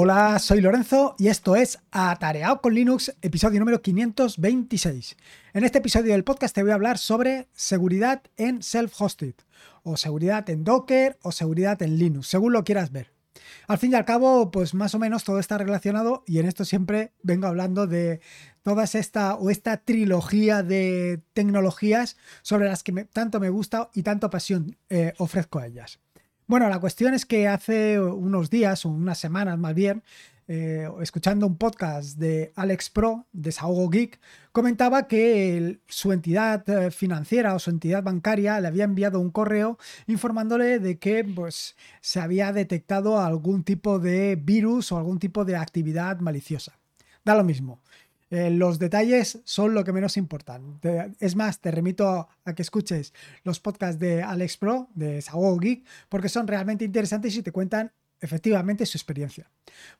Hola, soy Lorenzo y esto es Atareado con Linux, episodio número 526. En este episodio del podcast te voy a hablar sobre seguridad en self-hosted, o seguridad en Docker, o seguridad en Linux, según lo quieras ver. Al fin y al cabo, pues más o menos todo está relacionado y en esto siempre vengo hablando de toda esta o esta trilogía de tecnologías sobre las que tanto me gusta y tanto pasión eh, ofrezco a ellas. Bueno, la cuestión es que hace unos días, o unas semanas más bien, eh, escuchando un podcast de Alex Pro, de Saogo Geek, comentaba que su entidad eh, financiera o su entidad bancaria le había enviado un correo informándole de que pues, se había detectado algún tipo de virus o algún tipo de actividad maliciosa. Da lo mismo. Eh, los detalles son lo que menos importan. es más, te remito a, que escuches los podcasts de Alex Pro, de Sago Geek, porque son realmente interesantes y te cuentan efectivamente su experiencia.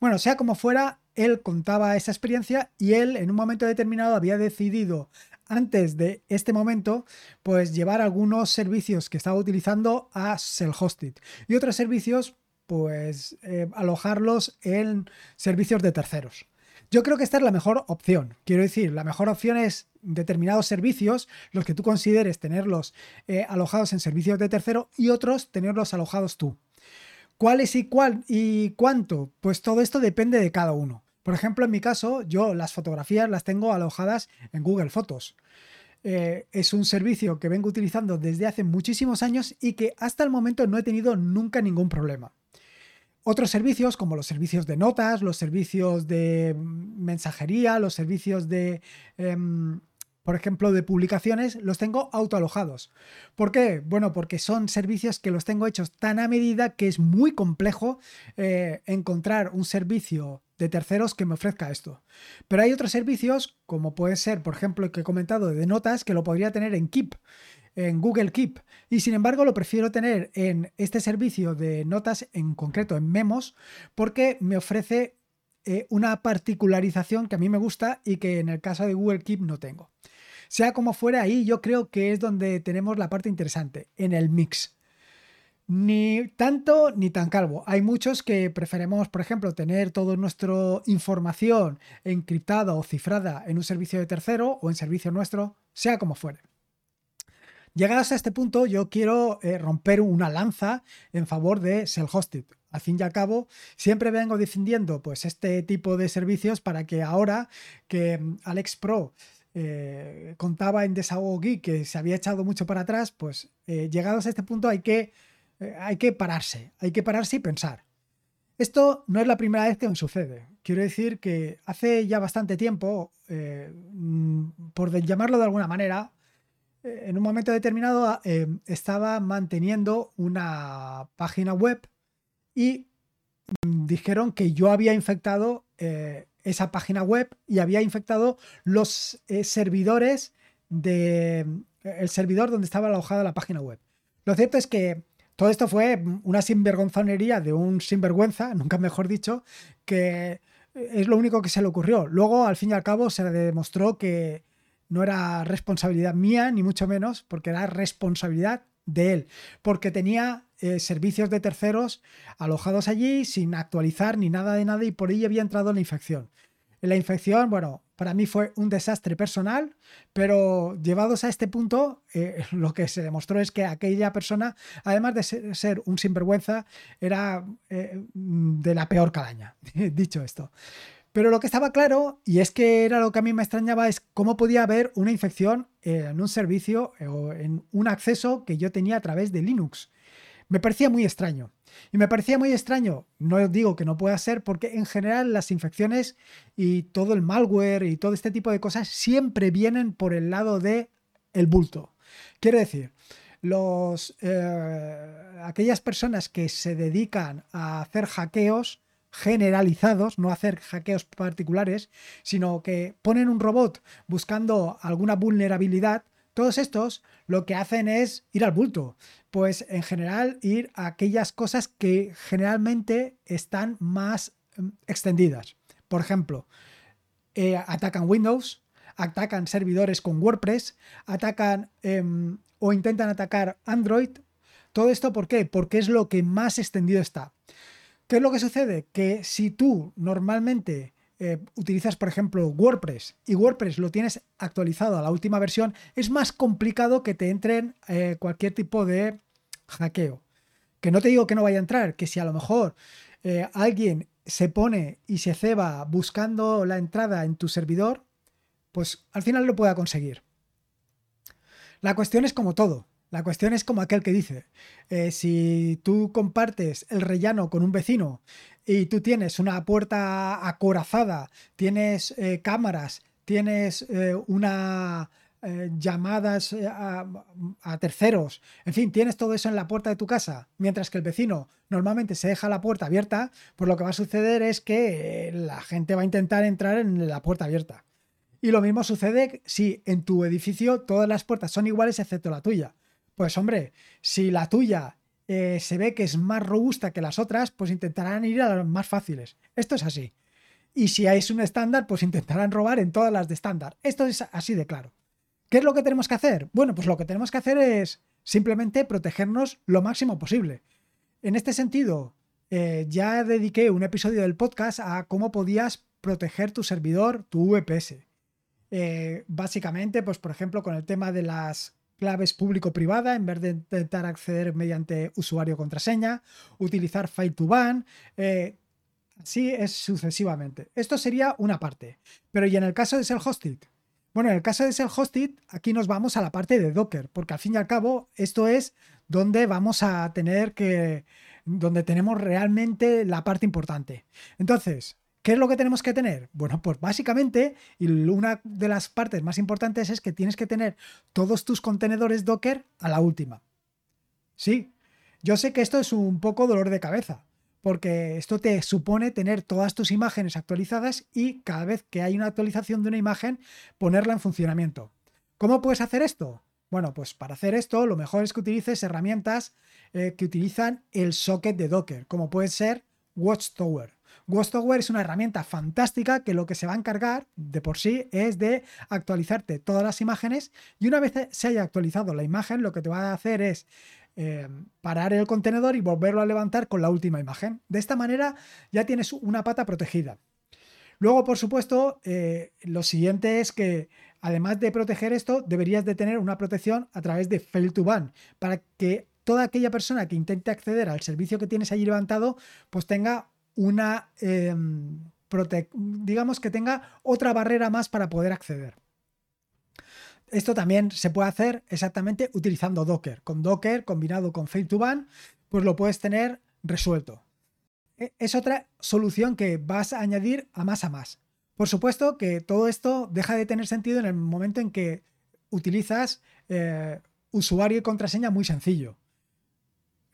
Bueno, sea como fuera, él contaba esa experiencia y él en un momento determinado había decidido antes de este momento, pues llevar algunos servicios que estaba utilizando a self-hosted y otros servicios, pues eh, alojarlos en servicios de terceros. Yo creo que esta es la mejor opción. Quiero decir, la mejor opción es determinados servicios, los que tú consideres tenerlos eh, alojados en servicios de tercero y otros tenerlos alojados tú. ¿Cuáles y cuál y cuánto? Pues todo esto depende de cada uno. Por ejemplo, en mi caso, yo las fotografías las tengo alojadas en Google Fotos. Eh, es un servicio que vengo utilizando desde hace muchísimos años y que hasta el momento no he tenido nunca ningún problema. Otros servicios, como los servicios de notas, los servicios de mensajería, los servicios de, em, por ejemplo, de publicaciones, los tengo autoalojados. ¿Por qué? Bueno, porque son servicios que los tengo hechos tan a medida que es muy complejo eh, encontrar un servicio de terceros que me ofrezca esto. Pero hay otros servicios, como puede ser, por ejemplo, el que he comentado de notas, que lo podría tener en Keep en Google Keep y sin embargo lo prefiero tener en este servicio de notas en concreto en Memos porque me ofrece eh, una particularización que a mí me gusta y que en el caso de Google Keep no tengo. Sea como fuera ahí, yo creo que es donde tenemos la parte interesante, en el mix. Ni tanto ni tan calvo. Hay muchos que preferimos, por ejemplo, tener toda nuestra información encriptada o cifrada en un servicio de tercero o en servicio nuestro, sea como fuere. Llegados a este punto, yo quiero eh, romper una lanza en favor de self-hosted. Al fin y al cabo, siempre vengo defendiendo pues, este tipo de servicios para que ahora que mm, Alex Pro eh, contaba en Desahogo Geek que se había echado mucho para atrás, pues eh, llegados a este punto hay que, hay que pararse, hay que pararse y pensar. Esto no es la primera vez que me sucede. Quiero decir que hace ya bastante tiempo, mm, por llamarlo de alguna manera, en un momento determinado ah, eh, estaba manteniendo una página web y dijeron que yo había infectado eh, esa página web y había infectado los eh, servidores de el servidor donde estaba alojada la página web. Lo cierto es que todo esto fue una sinvergonzonería de un sinvergüenza, nunca mejor dicho, que es lo único que se le ocurrió. Luego, al fin y al cabo, se demostró que no era responsabilidad mía, ni mucho menos, porque era responsabilidad de él, porque tenía eh, servicios de terceros alojados allí sin actualizar ni nada de nada y por ello había entrado la infección. La infección, bueno, para mí fue un desastre personal, pero llevados a este punto, eh, lo que se demostró es que aquella persona, además de ser, un sinvergüenza, era eh, de la peor calaña, dicho esto. Pero lo que estaba claro, y es que era lo que a mí me extrañaba, es cómo podía haber una infección en un servicio eh, o en un acceso que yo tenía a través de Linux. Me parecía muy extraño. Y me parecía muy extraño, no digo que no pueda ser, porque en general las infecciones y todo el malware y todo este tipo de cosas siempre vienen por el lado de el bulto. Quiero decir, los, eh, aquellas personas que se dedican a hacer hackeos generalizados, no hacer hackeos particulares, sino que ponen un robot buscando alguna vulnerabilidad, todos estos lo que hacen es ir al bulto. Pues en general ir a aquellas cosas que generalmente están más mm, extendidas. Por ejemplo, eh, atacan Windows, atacan servidores con WordPress, atacan em, o intentan atacar Android. Todo esto, ¿por qué? Porque es lo que más extendido está. ¿Qué es lo que sucede? Que si tú normalmente eh, utilizas, por ejemplo, WordPress y WordPress lo tienes actualizado a la última versión, es más complicado que te entren eh, cualquier tipo de hackeo. Que no te digo que no vaya a entrar, que si a lo mejor eh, alguien se pone y se ceba buscando la entrada en tu servidor, pues al final lo pueda conseguir. La cuestión es como todo. La cuestión es como aquel que dice, si tú compartes el rellano con un vecino y tú tienes una puerta acorazada, tienes eh, cámaras, tienes eh, una eh, llamadas a, a, terceros, en fin, tienes todo eso en la puerta de tu casa, mientras que el vecino normalmente se deja la puerta abierta, pues lo que va a suceder es que la gente va a intentar entrar en la puerta abierta. Y lo mismo sucede si en tu edificio todas las puertas son iguales excepto la tuya. Pues hombre, si la tuya eh, se ve que es más robusta que las otras, pues intentarán ir a las más fáciles. Esto es así. Y si es un estándar, pues intentarán robar en todas las de estándar. Esto es así de claro. ¿Qué es lo que tenemos que hacer? Bueno, pues lo que tenemos que hacer es simplemente protegernos lo máximo posible. En este sentido, eh, ya dediqué un episodio del podcast a cómo podías proteger tu servidor, tu VPS. Eh, básicamente, pues por ejemplo, con el tema de las claves público-privada en vez de intentar acceder mediante usuario contraseña, utilizar file to ban, eh, así es sucesivamente. Esto sería una parte. Pero ¿y en el caso de self-hosted? Bueno, en el caso de self-hosted, aquí nos vamos a la parte de Docker, porque al fin y al cabo esto es donde vamos a tener que, donde tenemos realmente la parte importante. Entonces, ¿Qué es lo que tenemos que tener? Bueno, pues básicamente, y una de las partes más importantes es que tienes que tener todos tus contenedores Docker a la última. Sí, yo sé que esto es un poco dolor de cabeza, porque esto te supone tener todas tus imágenes actualizadas y cada vez que hay una actualización de una imagen, ponerla en funcionamiento. ¿Cómo puedes hacer esto? Bueno, pues para hacer esto lo mejor es que utilices herramientas eh, que utilizan el socket de Docker, como puede ser Watchtower. Tower es una herramienta fantástica que lo que se va a encargar de por sí es de actualizarte todas las imágenes y una vez se haya actualizado la imagen lo que te va a hacer es eh, parar el contenedor y volverlo a levantar con la última imagen. De esta manera ya tienes una pata protegida. Luego, por supuesto, eh, lo siguiente es que además de proteger esto, deberías de tener una protección a través de fail to ban para que toda aquella persona que intente acceder al servicio que tienes allí levantado, pues tenga una, em, digamos que tenga otra barrera más para poder acceder. Esto también se puede hacer exactamente utilizando Docker. Con Docker combinado con fail to ban, pues lo puedes tener resuelto. E, es otra solución que vas a añadir a más a más. Por supuesto que todo esto deja de tener sentido en el momento en que utilizas eh, usuario y contraseña muy sencillo.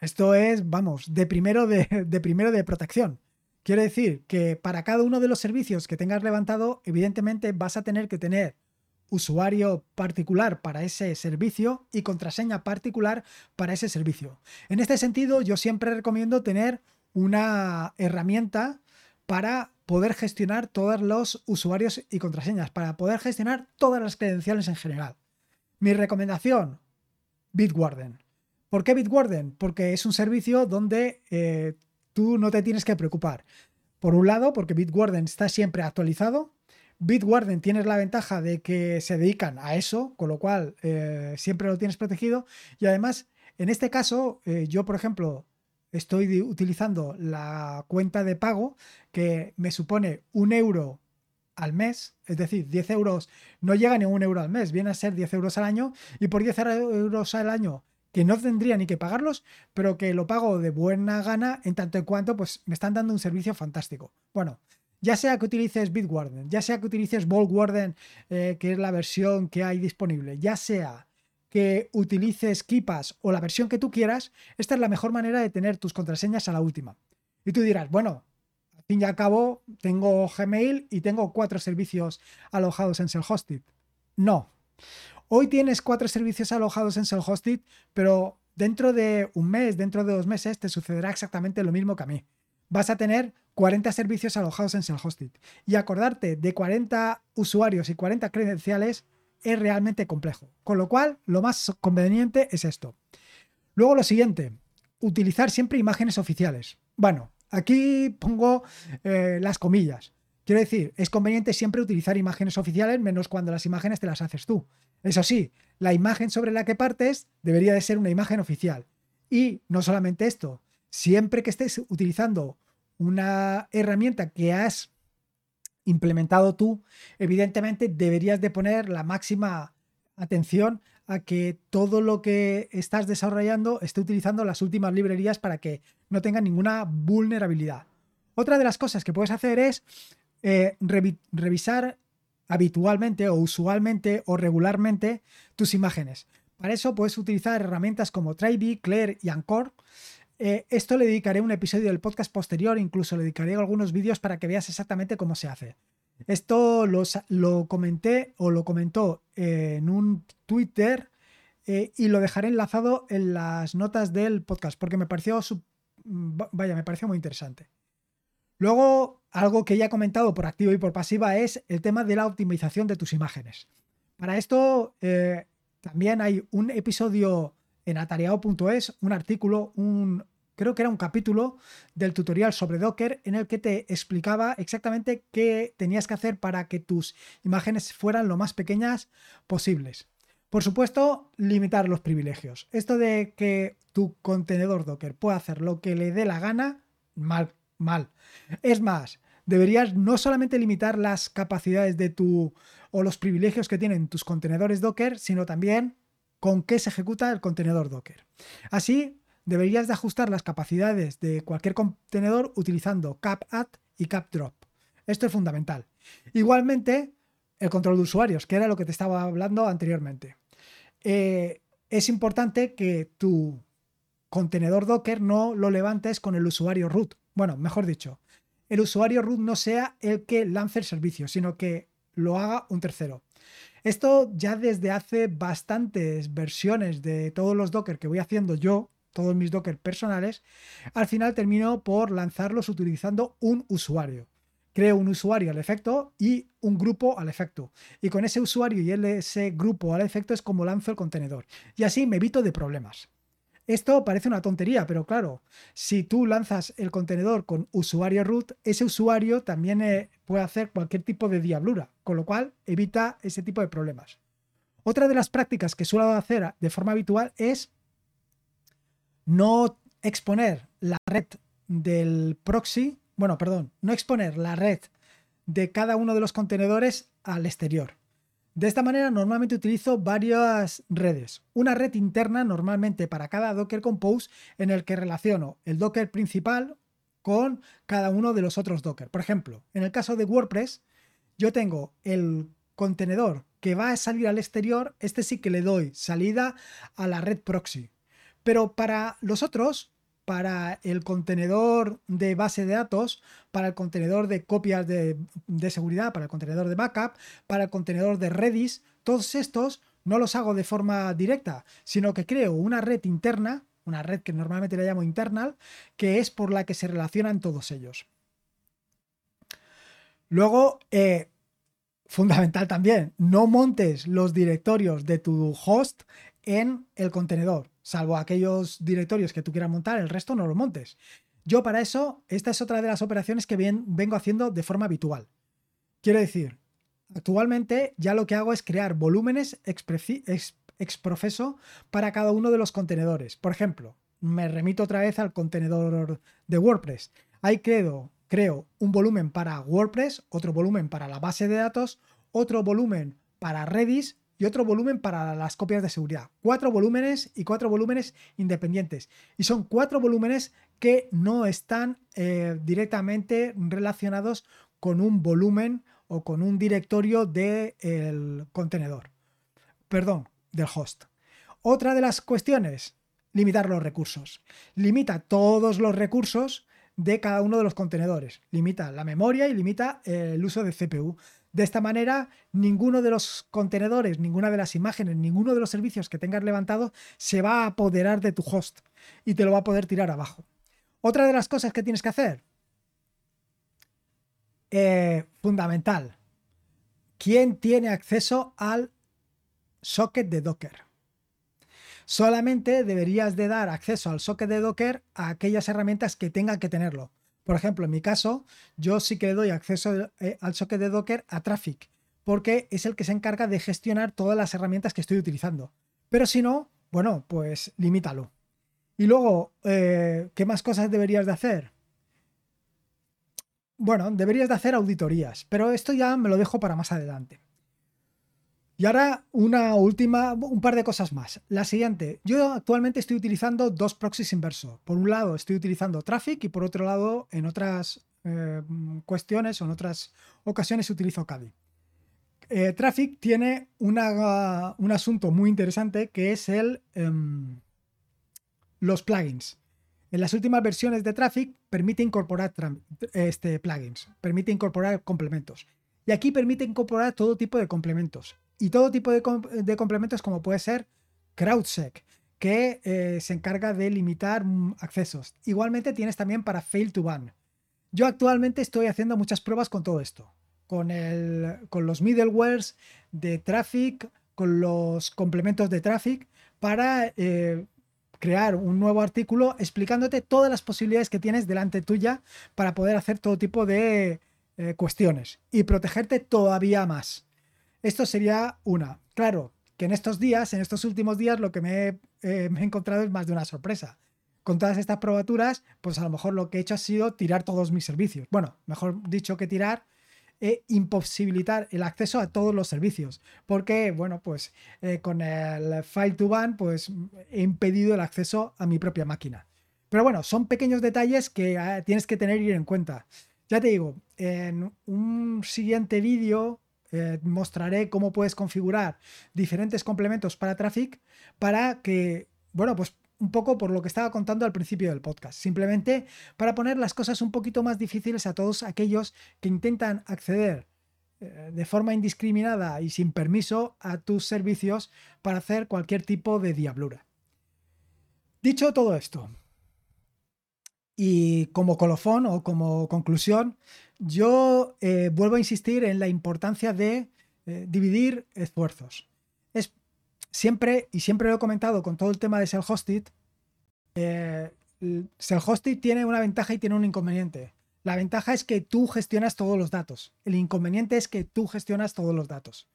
Esto es, vamos, de primero de, de primero de protección. Quiere decir que para cada uno de los servicios que tengas levantado, evidentemente vas a tener que tener usuario particular para ese servicio y contraseña particular para ese servicio. En este sentido, yo siempre recomiendo tener una herramienta para poder gestionar todos los usuarios y contraseñas, para poder gestionar todas las credenciales en general. Mi recomendación, Bitwarden. ¿Por qué Bitwarden? Porque es un servicio donde eh, tú no te tienes que preocupar. Por un lado, porque Bitwarden está siempre actualizado. Bitwarden tienes la ventaja de que se dedican a eso, con lo cual eh, siempre lo tienes protegido. Y además, en este caso, eh, yo, por ejemplo, estoy utilizando la cuenta de pago que me supone un euro al mes, es decir, 10 euros, no llega ni un euro al mes, viene a ser 10 euros al año y por 10 euros al año que no tendría ni que pagarlos, pero que lo pago de buena gana en tanto en cuanto pues me están dando un servicio fantástico. Bueno, ya sea que utilices Bitwarden, ya sea que utilices Vaultwarden, eh, que es la versión que hay disponible, ya sea que utilices Kipas o la versión que tú quieras, esta es la mejor manera de tener tus contraseñas a la última. Y tú dirás, bueno, al fin y al cabo tengo Gmail y tengo cuatro servicios alojados en Self-Hosted. No. Hoy tienes cuatro servicios alojados en self-hosted, pero dentro de un mes, dentro de dos meses, te sucederá exactamente lo mismo que a mí. Vas a tener 40 servicios alojados en self-hosted. Y acordarte de 40 usuarios y 40 credenciales es realmente complejo. Con lo cual, lo más conveniente es esto. Luego lo siguiente, utilizar siempre imágenes oficiales. Bueno, Aquí pongo eh, las comillas. Quiero decir, es conveniente siempre utilizar imágenes oficiales, menos cuando las imágenes te las haces tú. Eso sí, la imagen sobre la que partes debería de ser una imagen oficial. Y no solamente esto, siempre que estés utilizando una herramienta que has implementado tú, evidentemente deberías de poner la máxima atención a que todo lo que estás desarrollando esté utilizando las últimas librerías para que no tenga ninguna vulnerabilidad. Otra de las cosas que puedes hacer es eh, revisar habitualmente o usualmente o regularmente tus imágenes. Para eso puedes utilizar herramientas como Triby, Claire y Anchor. Eh, esto le dedicaré un episodio del podcast posterior, incluso le dedicaré algunos vídeos para que veas exactamente cómo se hace. Esto lo comenté o lo comentó en un Twitter eh, y lo dejaré enlazado en las notas del podcast porque me pareció, vaya, me pareció muy interesante. Luego, algo que ya he comentado por activo y por pasiva es el tema de la optimización de tus imágenes. Para esto eh, también hay un episodio en atareado.es, un artículo, un, creo que era un capítulo del tutorial sobre Docker en el que te explicaba exactamente qué tenías que hacer para que tus imágenes fueran lo más pequeñas posibles. Por supuesto, limitar los privilegios. Esto de que tu contenedor Docker pueda hacer lo que le dé la gana, mal, mal. Es más, deberías no solamente limitar las capacidades de tu o los privilegios que tienen tus contenedores Docker, sino también con qué se ejecuta el contenedor Docker. Así, deberías de ajustar las capacidades de cualquier contenedor utilizando cap-add y cap-drop. Esto es fundamental. Igualmente, el control de usuarios, que era lo que te estaba hablando anteriormente. Eh, es importante que tu contenedor Docker no lo levantes con el usuario root. Bueno, mejor dicho, el usuario root no sea el que lance el servicio, sino que lo haga un tercero. Esto ya desde hace bastantes versiones de todos los Docker que voy haciendo yo, todos mis Docker personales, al final termino por lanzarlos utilizando un usuario. Creo un usuario al efecto y un grupo al efecto. Y con ese usuario y ese grupo al efecto es como lanzo el contenedor. Y así me evito de problemas. Esto parece una tontería, pero claro, si tú lanzas el contenedor con usuario root, ese usuario también eh, puede hacer cualquier tipo de diablura, con lo cual evita ese tipo de problemas. Otra de las prácticas que suelo hacer de forma habitual es no exponer la red del proxy, bueno, perdón, no exponer la red de cada uno de los contenedores al exterior. De esta manera normalmente utilizo varias redes. Una red interna normalmente para cada Docker Compose en el que relaciono el Docker principal con cada uno de los otros Docker. Por ejemplo, en el caso de WordPress, yo tengo el contenedor que va a salir al exterior, este sí que le doy salida a la red proxy. Pero para los otros, para el contenedor de base de datos, para el contenedor de copias de, seguridad, para el contenedor de backup, para el contenedor de Redis, todos estos no los hago de forma directa, sino que creo una red interna, una red que normalmente le llamo internal, que es por la que se relacionan todos ellos. Luego, eh, fundamental también, no montes los directorios de tu host en el contenedor salvo aquellos directorios que tú quieras montar, el resto no lo montes. Yo para eso, esta es otra de las operaciones que vengo haciendo de forma habitual. Quiero decir, actualmente ya lo que hago es crear volúmenes exprofeso para cada uno de los contenedores. Por ejemplo, me remito otra vez al contenedor de WordPress. Ahí creo, creo un volumen para WordPress, otro volumen para la base de datos, otro volumen para Redis y otro volumen para las copias de seguridad. Cuatro volúmenes y cuatro volúmenes independientes. Y son cuatro volúmenes que no están eh, directamente relacionados con un volumen o con un directorio del contenedor. Perdón, del host. Otra de las cuestiones, limitar los recursos. Limita todos los recursos de cada uno de los contenedores. Limita la memoria y limita el uso de CPU. De esta manera, ninguno de los contenedores, ninguna de las imágenes, ninguno de los servicios que tengas levantado se va a apoderar de tu host y te lo va a poder tirar abajo. Otra de las cosas que tienes que hacer, eh, fundamental, ¿quién tiene acceso al socket de Docker? Solamente deberías de dar acceso al socket de Docker a aquellas herramientas que tengan que tenerlo. Por ejemplo, en mi caso, yo sí que le doy acceso eh, al socket de Docker a Traffic, porque es el que se encarga de gestionar todas las herramientas que estoy utilizando. Pero si no, bueno, pues limítalo. Y luego, eh, ¿qué más cosas deberías de hacer? Bueno, deberías de hacer auditorías, pero esto ya me lo dejo para más adelante. Y ahora una última, un par de cosas más. La siguiente, yo actualmente estoy utilizando dos proxies inversos. Por un lado estoy utilizando Traffic y por otro lado en otras eh, cuestiones o en otras ocasiones utilizo Kali. Eh, Traffic tiene un asunto muy interesante que es el, em, los plugins. En las últimas versiones de Traffic permite incorporar este, plugins, permite incorporar complementos. Y aquí permite incorporar todo tipo de complementos y todo tipo de, complementos como puede ser CrowdSec, que eh, se encarga de limitar mm, accesos. Igualmente tienes también para Fail to Ban. Yo actualmente estoy haciendo muchas pruebas con todo esto, con, el, con los middlewares de Traffic, con los complementos de Traffic, para eh, crear un nuevo artículo explicándote todas las posibilidades que tienes delante tuya para poder hacer todo tipo de eh, cuestiones y protegerte todavía más. Esto sería una. Claro, que en estos días, en estos últimos días, lo que me he, eh, encontrado es más de una sorpresa. Con todas estas probaturas, pues a lo mejor lo que he hecho ha sido tirar todos mis servicios. Bueno, mejor dicho que tirar, e imposibilitar el acceso a todos los servicios. Porque, bueno, pues eh, con el file to ban, pues he impedido el acceso a mi propia máquina. Pero bueno, son pequeños detalles que ah, tienes que tener en cuenta. Ya te digo, en un siguiente vídeo eh, mostraré cómo puedes configurar diferentes complementos para Traffic para que, bueno, pues un poco por lo que estaba contando al principio del podcast, simplemente para poner las cosas un poquito más difíciles a todos aquellos que intentan acceder eh, de forma indiscriminada y sin permiso a tus servicios para hacer cualquier tipo de diablura. Dicho todo esto, y como colofón o como conclusión, yo eh, vuelvo a insistir en la importancia de eh, dividir esfuerzos. Es siempre, y siempre lo he comentado con todo el tema de self-hosted, eh, self-hosted tiene una ventaja y tiene un inconveniente. La ventaja es que tú gestionas todos los datos. El inconveniente es que tú gestionas todos los datos.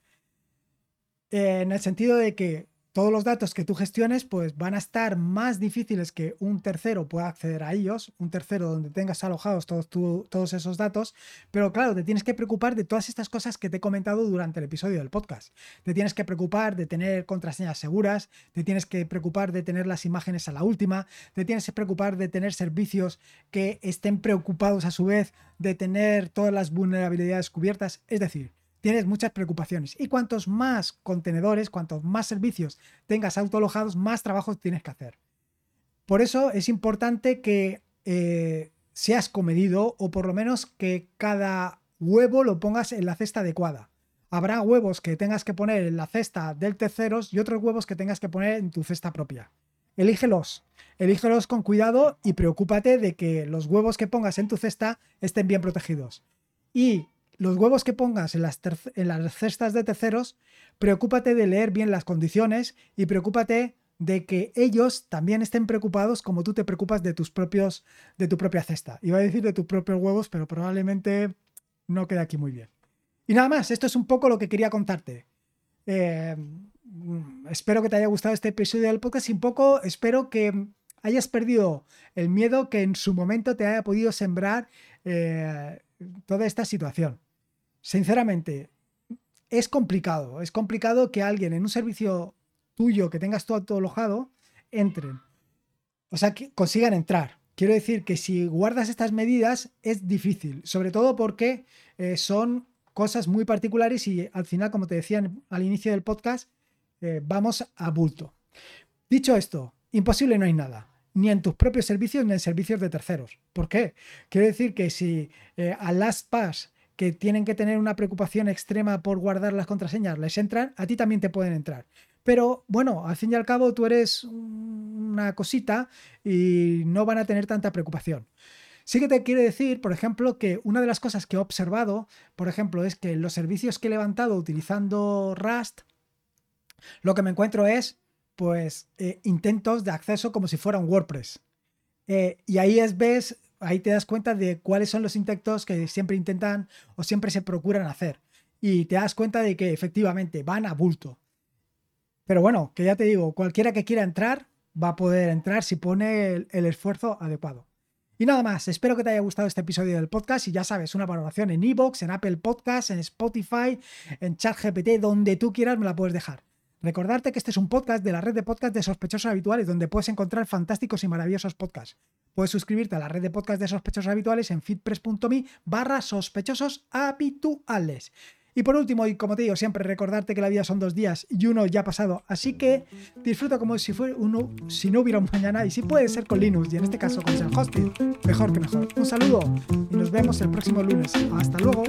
en el sentido de que todos los datos que tú gestiones pues van a estar más difíciles que un tercero pueda acceder a ellos, un tercero donde tengas alojados todos, todos esos datos, pero claro, te tienes que preocupar de todas estas cosas que te he comentado durante el episodio del podcast. Te tienes que preocupar de tener contraseñas seguras, te tienes que preocupar de tener las imágenes a la última, te tienes que preocupar de tener servicios que estén preocupados a su vez de tener todas las vulnerabilidades cubiertas, es decir, tienes muchas preocupaciones. Y cuantos más contenedores, cuantos más servicios tengas autoalojados, más trabajo tienes que hacer. Por eso es importante que eh, seas comedido o por lo menos que cada huevo lo pongas en la cesta adecuada. Habrá huevos que tengas que poner en la cesta del terceros y otros huevos que tengas que poner en tu cesta propia. Elígelos. Elígelos con cuidado y preocúpate de que los huevos que pongas en tu cesta estén bien protegidos. Y los huevos que pongas en las, cestas de terceros, preocúpate de leer bien las condiciones y preocúpate de que ellos también estén preocupados como tú te preocupas de tus propios de tu propia cesta. Iba a decir de tus propios huevos, pero probablemente no queda aquí muy bien. Y nada más, esto es un poco lo que quería contarte. Eh, espero que te haya gustado este episodio del podcast y un poco espero que hayas perdido el miedo que en su momento te haya podido sembrar eh, toda esta situación sinceramente, es complicado. Es complicado que alguien en un servicio tuyo que tengas todo alojado entren. O sea, que consigan entrar. Quiero decir que si guardas estas medidas es difícil, sobre todo porque eh, son cosas muy particulares y al final, como te decía al inicio del podcast, eh, vamos a bulto. Dicho esto, imposible no hay nada ni en tus propios servicios ni en servicios de terceros. ¿Por qué? Quiero decir que si eh, a LastPass que tienen que tener una preocupación extrema por guardar las contraseñas les entran, a ti también te pueden entrar. Pero bueno, al fin y al cabo tú eres una cosita y no van a tener tanta preocupación. Sí que te quiero decir, por ejemplo, que una de las cosas que he observado, por ejemplo, es que los servicios que he levantado utilizando Rust, lo que me encuentro es, pues, eh, intentos de acceso como si fuera un WordPress. Eh, y ahí es, ves ahí te das cuenta de cuáles son los intentos que siempre intentan o siempre se procuran hacer. Y te das cuenta de que efectivamente van a bulto. Pero bueno, que ya te digo, cualquiera que quiera entrar va a poder entrar si pone el, esfuerzo adecuado. Y nada más, espero que te haya gustado este episodio del podcast y ya sabes, una valoración en Evox, en Apple Podcasts, en Spotify, en ChatGPT, donde tú quieras me la puedes dejar. Recordarte que este es un podcast de la red de podcast de sospechosos habituales, donde puedes encontrar fantásticos y maravillosos podcasts. Puedes suscribirte a la red de podcast de sospechosos habituales en fitpress.me barra sospechosos habituales. Y por último, y como te digo siempre, recordarte que la vida son dos días y uno ya ha pasado. Así que disfruta como si fuera uno, si no hubiera un mañana, y si puede ser con Linux, y en este caso con el hosting, mejor que mejor. Un saludo y nos vemos el próximo lunes. Hasta luego.